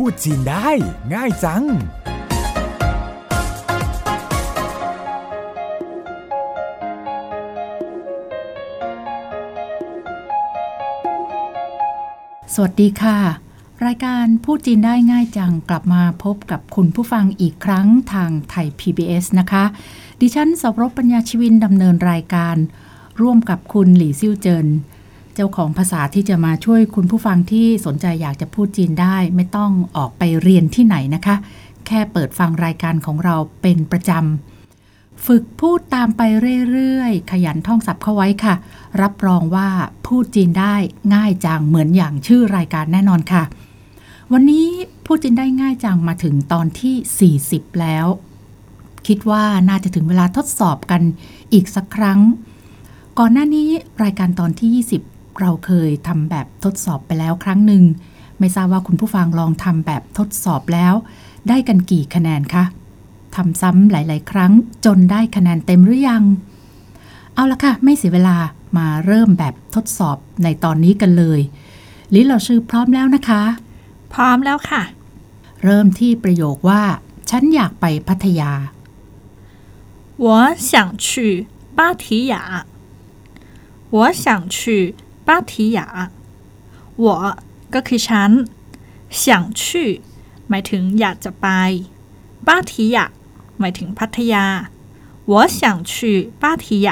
พูดจีนได้ ง่ายจัง สวัสดีค่ะ รายการพูดจีนได้ง่ายจังกลับมาพบกับคุณผู้ฟังอีกครั้งทางไทย PBS นะคะ ดิฉันสรบปัญญาชีวินดำเนินรายการ ร่วมกับคุณหลี่ซิ่วเจิน เจ้าของภาษาที่จะมาช่วยคุณผู้ฟังที่สนใจอยากจะพูดจีนได้ ไม่ต้องออกไปเรียนที่ไหนนะคะ แค่เปิดฟังรายการของเราเป็นประจำ ฝึกพูดตามไปเรื่อยๆ ขยันท่องศัพท์เข้าไว้ค่ะ รับรองว่าพูดจีนได้ง่ายจังเหมือนอย่างชื่อรายการแน่นอนค่ะ วันนี้พูดจีนได้ง่ายจังมาถึงตอนที่ 40 แล้ว คิดว่าน่าจะถึงเวลาทดสอบกันอีกสักครั้ง ก่อนหน้านี้รายการตอนที่ 20 เราเคยทำแบบทดสอบไปแล้วครั้งหนึ่ง ไม่ทราบว่าคุณผู้ฟังลองทำแบบทดสอบแล้ว ได้กันกี่คะแนนคะทำซ้ำหลาย ๆ ครั้งจนได้คะแนนเต็มหรือยัง เอาละค่ะ ไม่เสียเวลามาเริ่มแบบทดสอบในตอนนี้กันเลยลิเราชื่อพร้อมแล้วนะคะ พร้อมแล้วค่ะ เริ่มที่ประโยคว่า ฉันอยากไปพัทยา 我想去芭提雅我想去 芭提雅我ก็คือฉัน想去หมายถึงอยากจะไป芭提雅หมายถึงพัทยา我想去芭提雅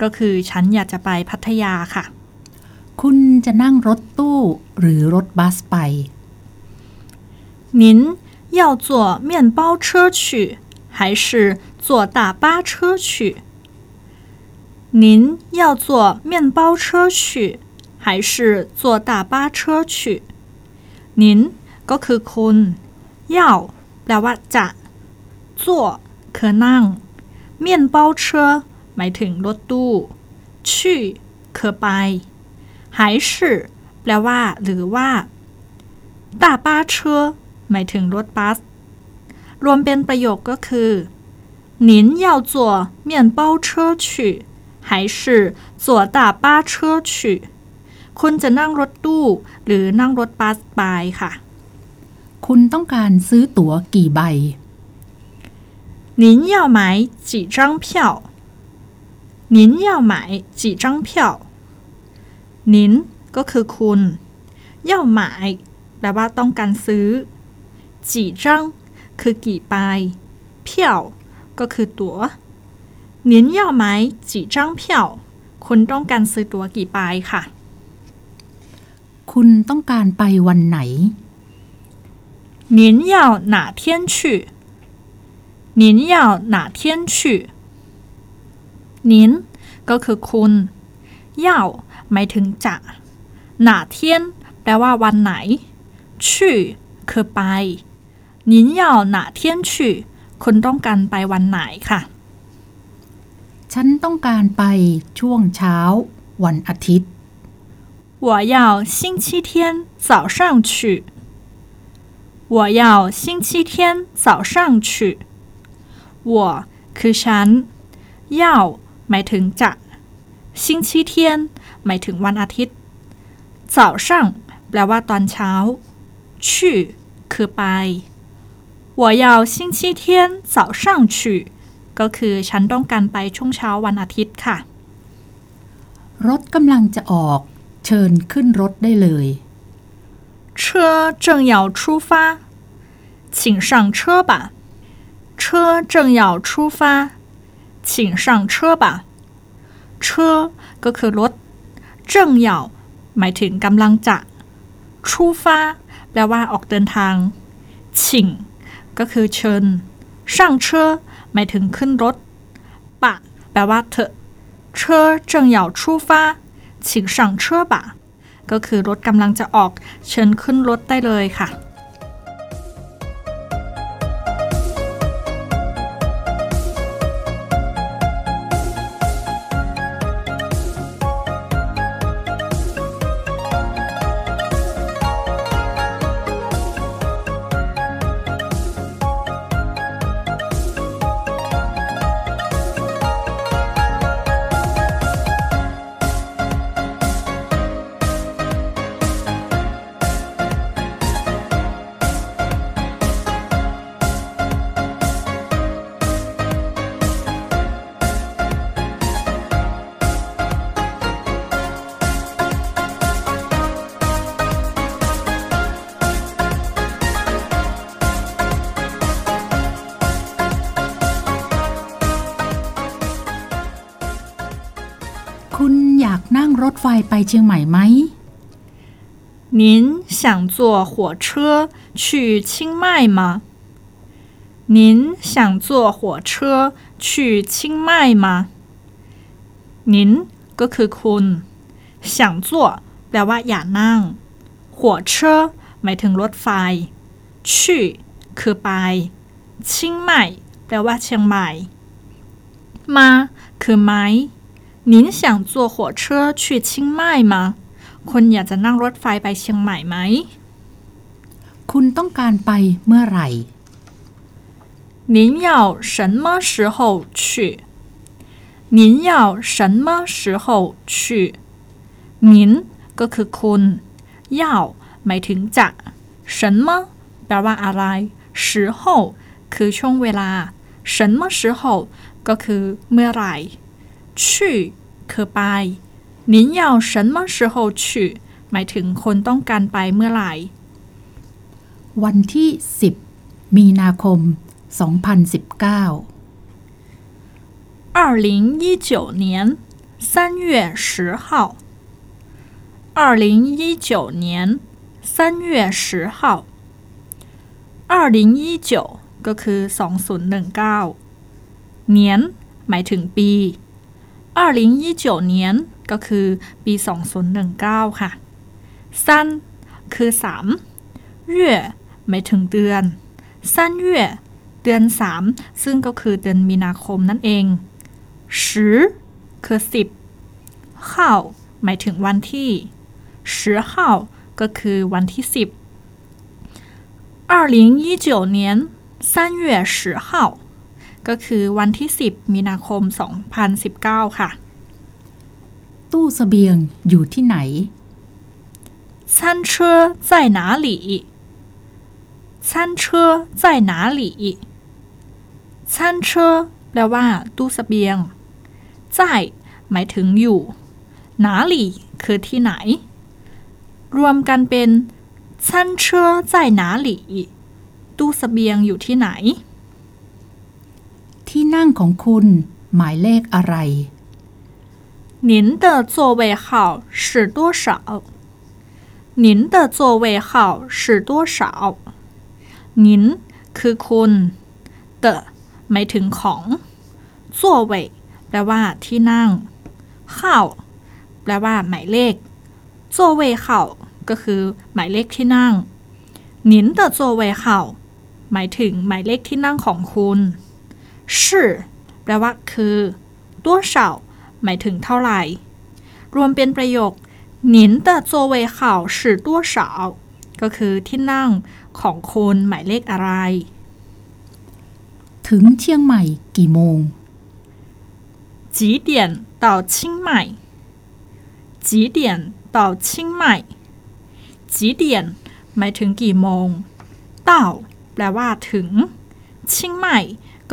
ก็คือฉันอยากจะไปพัทยาค่ะ คุณจะนั่งรถตู้หรือรถบัสไป 您要坐面包车去还是坐大巴车去？您要坐面包车去 还是坐大巴车去？您ก็คือคุณ要แปลว่าจะ坐คือนั่ง面包车หมายถึงรถตู้去คือไป还是แปลว่า หรือว่า大巴车หมายถึงรถบัส รวมเป็นประโยคก็คือ您要坐面包车去还是坐大巴车去 คุณจะนั่งรถตู้ หรือนั่งรถบัสไปค่ะ คุณต้องการซื้อตั๋วกี่ใบ 您要买几张票您要买几张票您ก็คือคุณ要买แปลว่าต้องการซื้อจีจังคือกี่ใบเพียวก็คือตัว๋ว您要买几张票คุณต้องการซื้อตั๋วกี่ใบค่ะ คุณต้องการไปวันไหน 您要哪天去您要哪天去您ก็คือคุณ要หมายถึงจะ哪天แปลว่าวันไหน去คือไป您要哪天去คุณต้องการไปวันไหนค่ะ ฉันต้องการไปช่วงเช้า วันอาทิตย์ 我要星期天早上去我要星期天早上去我คือฉัน要หมายถึงจะ星期天หมายถึงวันอาทิตย์早上แปลว่าตอนเช้า去คือไป我要星期天早上去ก็คือฉันต้องการไปช่วงเช้าวันอาทิตย์ค่ะ รถกำลังจะออก เชิญขึ้นรถได้เลย 车正要出发请上车吧车正要出发请上车吧车ก็คือรถ正要หมายถึงกำลังจะ出发แปลว่าออกเดินทาง请ก็คือเชิญ上车หมายถึงขึ้นรถปะแปลว่าเถอะ ชิงสั่งเชื่อบ่ก็คือรถกำลังจะออกเชิญขึ้นรถได้เลยค่ะ ไฟไปเชียงใหม่ไหม 您想坐火车去清迈吗？您想坐火车去清迈吗？您ก็คือคุณ 想坐แปลว่าอยากนั่ง หัวเชอหมายถึงรถไฟชี่คือไป ชิงใหม่แปลว่าเชียงใหม่ มาคือไหม 您想坐火车去清迈吗คุณอยากจะนั่งรถไฟไปเชียงใหม่ไหม คุณต้องการไปเมื่อไหร่ 您要什么时候去您要什么时候去您ก็คือคุณ要หมายถึงจะ什么แปลว่าอะไร时候คือช่วงเวลา什么时候ก็คือเมื่อไหร่ 去คือไป您要什么时候去หมายถึงคนต้องการไปเมื่อไหร่ วันที่ 10 มีนาคม 2019二零一九年三月十号，二零一九年三月十号，二零一九ก็คือสองศูนย์หนึ่งเก้าเนียนหมายถึงปี 二零一九年ก็คือปีสองศูนย์หนึ่งเก้าค่ะซันคือสามเย่หมายถึงเดือนซันเย่เดือนสามซึ่งก็คือเดือนมีนาคมนั่นเอง十คือสิบเข้าหมายถึงวันที่十号ก็คือวันที่สิบ二零一九年三月十号 ก็คือวันที่ 10 มีนาคม 2019 ค่ะ ตู้เสบียงอยู่ที่ไหน 餐车在哪里餐车在哪里餐车แปลว่า ตู้เสบียง在หมายถึงอยู่หนาหลี่คือที่ไหน รวมกันเป็น餐车在哪里ตู้เสบียงอยู่ที่ไหน ที่นั่งของคุณ หมายเลขอะไร 您的座位号是多少？您的座位号是多少？您คือคุณ的หมายถึงของ座位แปลว่าที่นั่งเข้าแปลว่าหมายเลข座位号ก็คือ หมายเลขที่นั่ง您的座位号หมายถึงหมายเลขที่นั่งของคุณ ชื่อแปลว่าคือตัวเฉาหมายถึงเท่าไหร่ รวมเป็นประโยคหนินเตอร์ตัวเฉาก็คือที่นั่งของคนหมายเลขอะไร ถึงเชียงใหม่กี่โมง几点到清迈几点到清迈几点หมายถึงกี่โมง到แปลว่าถึงเชียงใหม่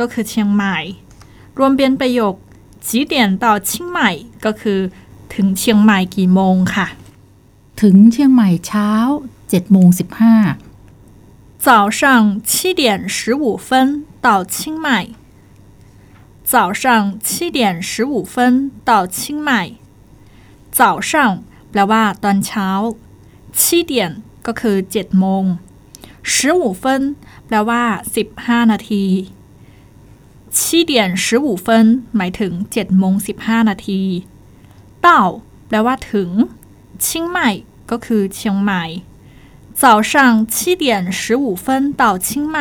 ก็คือเชียงใหม่ รวมเป็นประโยค几点到清迈ก็คือ ถึงเชียงใหม่กี่โมงค่ะ ถึงเชียงใหม่เช้า7โมง15早上七点十五分到清迈。早上七点十五分到清迈。早上แปลว่าตอนเช้า七点ก็คือ7โมง十五分แปลว่า 15 นาที 七点十五分หมายถึง7โมง15 นาที到แปลว่าถึง清迈ก็คือเชียงใหม่早上七点十五分到清迈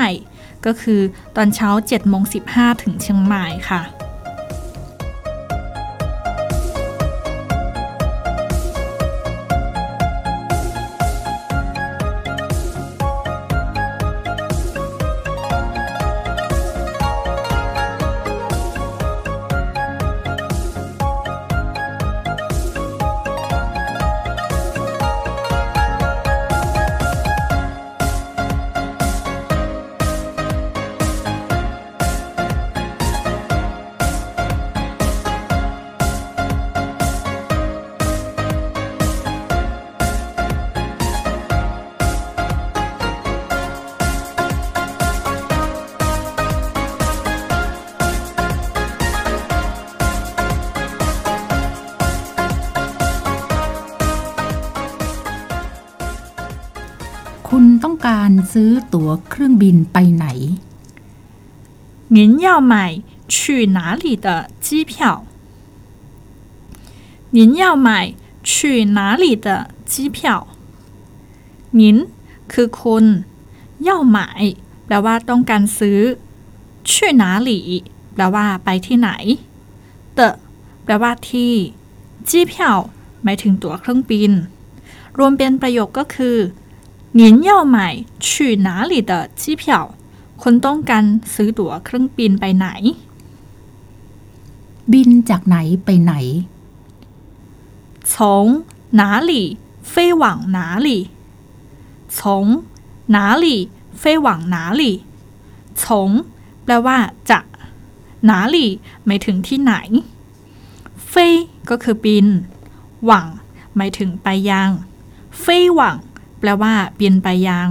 ก็คือตอนเช้า7โมง15 ถึงเชียงใหม่ค่ะ ต้องการซื้อตั๋วเครื่องบินไปไหน 您要买去哪里的机票？您要买去哪里的机票？您คือคุณ要买แปลว่าต้องการซื้อ去哪里แปลว่าไปที่ไหน的แปลว่าที่机票หมายถึงตั๋วเครื่องบิน รวมเป็นประโยคก็คือ 您要买去哪里的机票คุณต้องการซื้อตั๋วเครื่องบินไปไหน บินจากไหนไปไหน 从哪里飞往哪里？从哪里飞往哪里？从แปลว่าจาก哪里หมายถึงที่ไหน飞ก็คือบิน หวังหมายถึงไปยัง飞往 แปลว่าเปลี่ยนไปยัง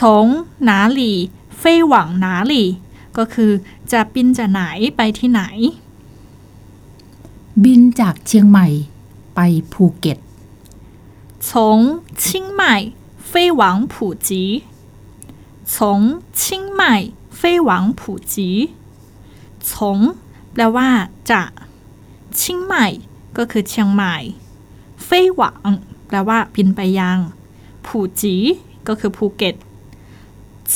สงหนาหลี่ เฟ่หวังหนาหลี่ ก็คือจะบินจากไหนไปที่ไหน บินจากเชียงใหม่ ไปภูเก็ต从清迈飞往普吉从清迈飞往普吉从แปลว่าจะชิงใหม่ ก็คือเชียงใหม่ เฟ่หวัง แปลว่าบินไปยัง ผูจีก็คือภูเก็ต从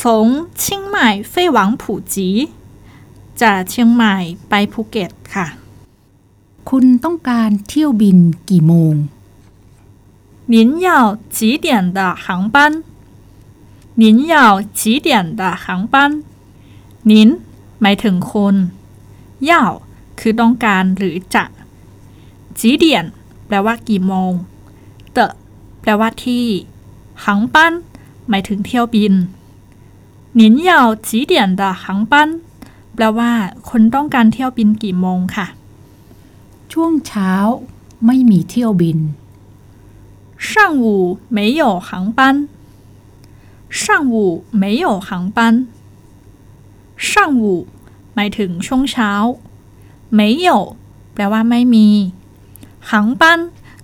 清迈飞往普吉จากเชียงใหม่ไปภูเก็ตค่ะ คุณต้องการเที่ยวบินกี่โมง 您要几点的航班？您要几点的航班？您หมายถึงคุณ要คือต้องการหรือจะ几点แปลว่ากี่โมง的แปลว่าที่ 航班หมายถึงเที่ยวบิน您要几点的航班แปลว่าคุณต้องการเที่ยวบินกี่โมงค่ะ ช่วงเช้าไม่มีเที่ยวบิน 上午没有航班。上午没有航班。上午หมายถึงช่วงเช้า没有แปลว่าไม่มี航班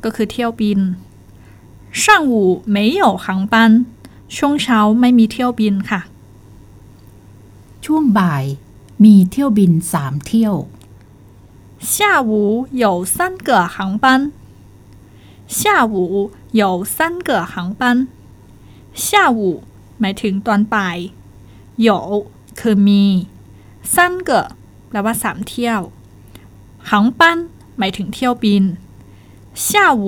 ก็คือเที่ยวบิน 上午没有航班ช่วงเช้าไม่มีเที่ยวบินค่ะ ช่วงบ่าย มีเที่ยวบินสามเที่ยว 下午有三个航班。下午有三个航班。下午หมายถึงตอนบ่าย有คือมี三个แปลว่าสามเที่ยว航班หมายถึงเที่ยวบิน 下午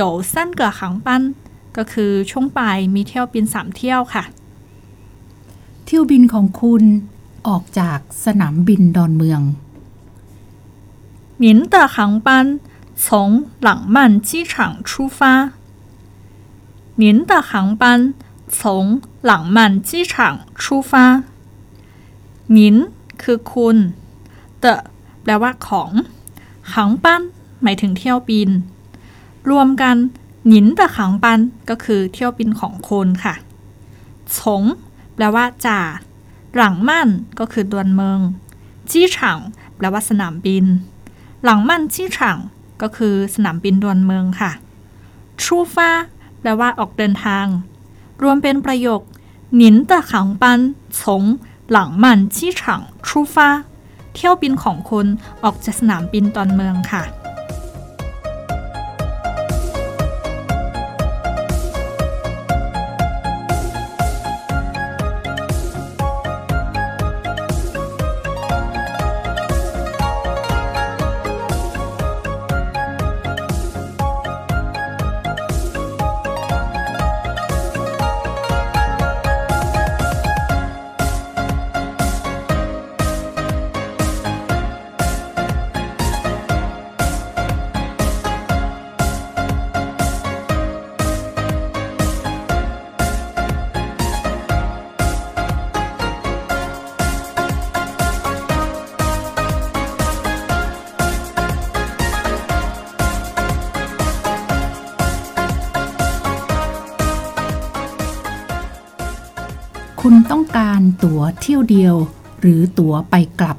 有三个航班ก็คือช่วงบ่ายมีเที่ยวบินสามเที่ยวค่ะ เที่ยวบินของคุณออกจากสนามบินดอนเมือง 您的航班从朗曼机场出发。您的航班从朗曼机场出发。您คือคุณ的แปลว่าของ航班หมายถึงเที่ยวบิน รวมกันหนินประขังปันก็คือเที่ยวบินของคนค่ะสงแปลว่าจ่า หลังมั่นก็คือดวนเมือง จี้ฉังแปลว่าสนามบิน หลังมั่นจี้ฉังก็คือสนามบินดวนเมืองค่ะ ชูฟ้าแปลว่าออกเดินทาง รวมเป็นประโยคหนินตะขังปันสงหลังมันชี้ฉังชูฟ้า เที่ยวบินของคนออกจากสนามบินตอนเมืองค่ะ คุณต้องการตั๋วเที่ยวเดียว หรือตั๋วไปกลับ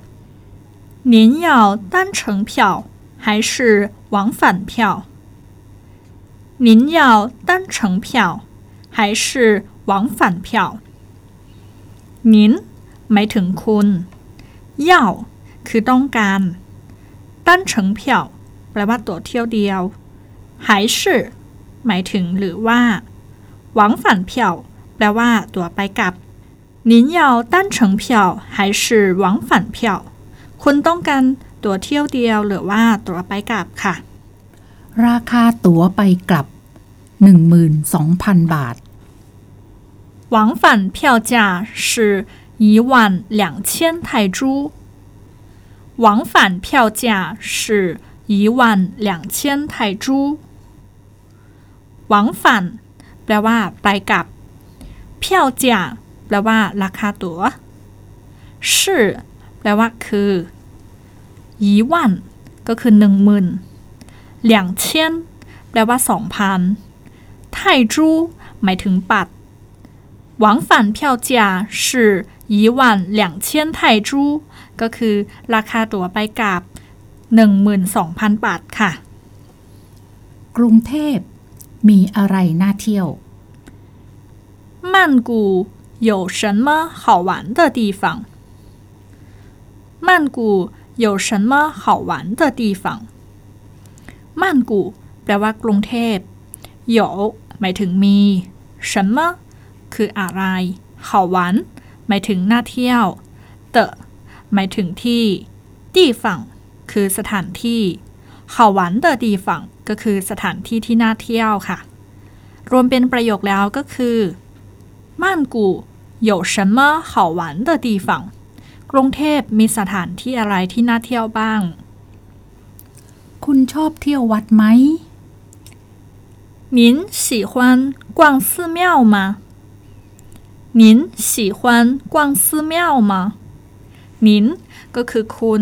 您要单程票还是往返票？您要单程票还是 往返票您หมายถึงคุณ要คือต้องการ单程票แปลว่าตั๋วเที่ยวเดียว还是หมายถึงหรือว่า往返票แปลว่า ตั๋วไปกลับ 您要单程票还是往返票คุณต้องการตั๋วเที่ยวเดียว หรือว่า ตั๋วไปกลับค่ะ ราคาตั๋วไปกลับ 12,000 บาท 往返票价是一万两千泰铢。往返票价是一万两千泰铢。往返แปลว่า ไปกลับ票价 แปลว่าราคาตัว๋วชื่อแปลว่าคือยีวันก็คือหนึ่งหมื่นเหลียงเชียนแปลว่าสองพันไทจูหมายถึงบัตรหวังฝันเพียวเจียชื่อยีวันหลียงเชียนไทจูก็คือราคาตั๋วไปกับ 12,000 บาทค่ะ กรุงเทพมีอะไรน่าเที่ยว มั่นกู 有什么好玩的地方？曼谷有什么好玩的地方？曼谷แปลว่ากรุงเทพ有หมายถึงมี什么คืออะไร好玩หมายถึงน่าเที่ยว的หมายถึงที่地方คือสถานที่好玩的地方ก็คือสถานที่ที่น่าเที่ยวค่ะ รวมเป็นประโยคแล้วก็คือ曼谷 有什么好玩的地方กรุงเทพมีสถานที่อะไรที่น่าเที่ยวบ้าง คุณชอบเที่ยววัดไหม 您喜欢逛寺庙吗？您喜欢逛寺庙吗？您ก็คือคุณ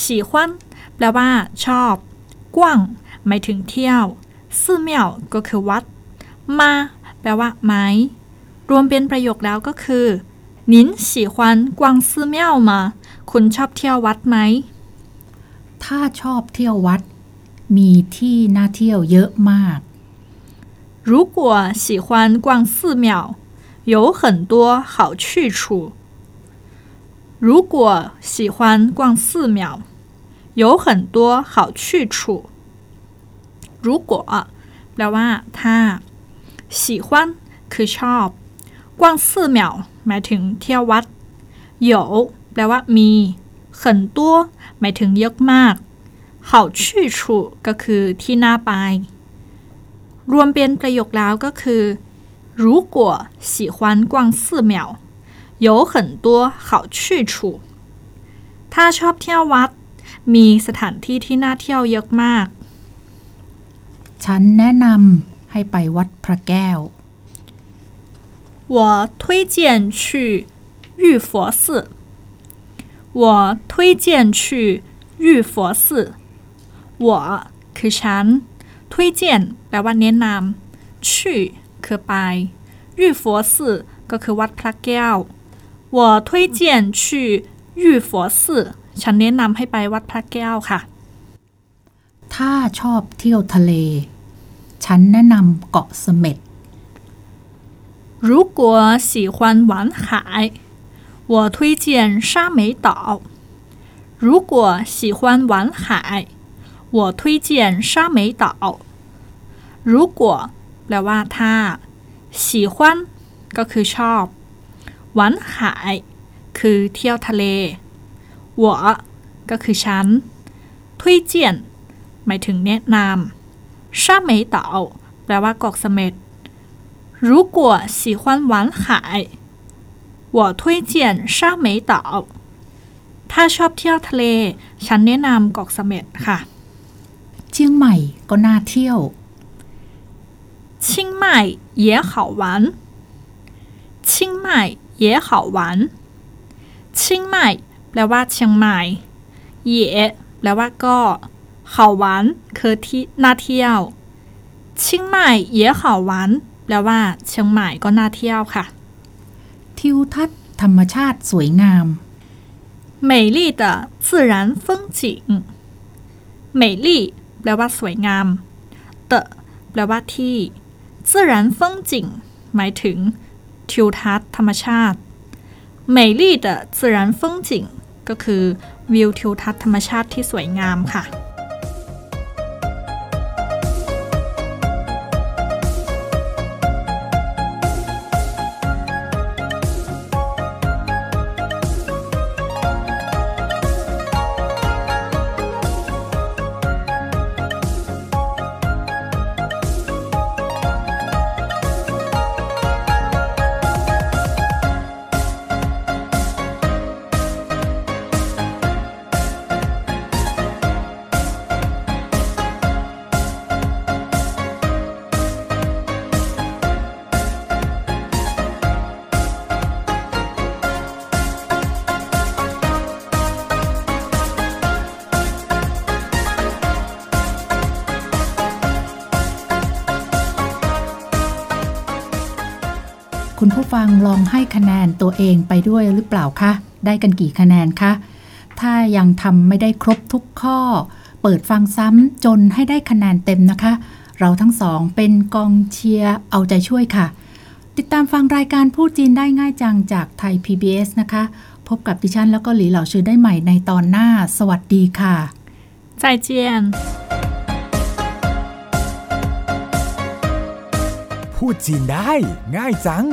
喜欢แปลว่า ชอบ กว้างหมายถึงเที่ยวซื่อเมี่ยวก็คือวัด มา แปลว่าไหม รวมเป็นประโยคแล้วก็คือ您喜欢逛寺庙吗คุณชอบเที่ยววัดไหม ถ้าชอบเที่ยววัด มีที่น่าเที่ยวเยอะมาก 如果喜欢逛寺庙，有很多好去处。如果喜欢逛寺庙，有很多好去处。如果แปลว่า ถ้า喜欢คือชอบ กว้าง寺庙หมายถึงเที่ยววัด有แปลว่า มี很多หมายถึงเยอะมาก好去处ก็คือที่น่าไป รวมเป็นประโยคแล้วก็คือ如果喜欢逛寺庙有很多好去处ถ้าชอบเที่ยววัด มีสถานที่ที่น่าเที่ยวเยอะมาก ฉันแนะนำให้ไปวัดพระแก้ว 我推荐去玉佛寺。我推荐去玉佛寺。我คือฉัน推荐แปลว่าแนะนำชื่อคือไป玉佛寺ก็คือวัดพระแก้ว我推荐去玉佛寺ฉันแนะนำให้ไปวัดพระแก้วค่ะ ถ้าชอบเที่ยวทะเล ฉันแนะนำเกาะเสม็ด 如果喜欢玩海，我推荐沙美岛。如果喜欢玩海，我推荐沙美岛。如果แปลว่าถ้า喜欢ก็คือชอบหวานหายคือเที่ยวทะเล我ก็คือฉัน推荐หมายถึงแนะนำ沙美岛แปลว่าเกาะเสม็ด 如果喜欢玩海，我推荐沙美岛。ถ้าชอบเที่ยวทะเล ฉันแนะนำเกาะเสม็ดค่ะ เชียงใหม่ก็น่าเที่ยว 清迈也好玩。清迈也好玩。清迈แปลว่าเชียงใหม่เย่แปลว่าก็好玩คือที่น่าเที่ยว清迈也好玩 แปลว่าเชียงใหม่ก็น่าเที่ยวค่ะ ทิวทัศน์ธรรมชาติสวยงาม 美丽的自然风景美丽แปลว่าสวยงาม的แปลว่าที่自然风景หมายถึง ทิวทัศน์ธรรมชาติ美丽的自然风景ก็คือวิวทิวทัศน์ธรรมชาติที่สวยงามค่ะ คุณผู้ฟังลองให้คะแนนตัวเองไปด้วยหรือเปล่าคะ ได้กันกี่คะแนนคะ ถ้ายังทำไม่ได้ครบทุกข้อ เปิดฟังซ้ำจนให้ได้คะแนนเต็มนะคะ เราทั้งสองเป็นกองเชียร์เอาใจช่วยค่ะ ติดตามฟังรายการพูดจีนได้ง่ายจังจากไทย PBS นะคะ พบกับดิฉันแล้วก็หลีเหล่าชื่อได้ใหม่ในตอนหน้า สวัสดีค่ะ再见 พูดจีนได้ ง่ายจัง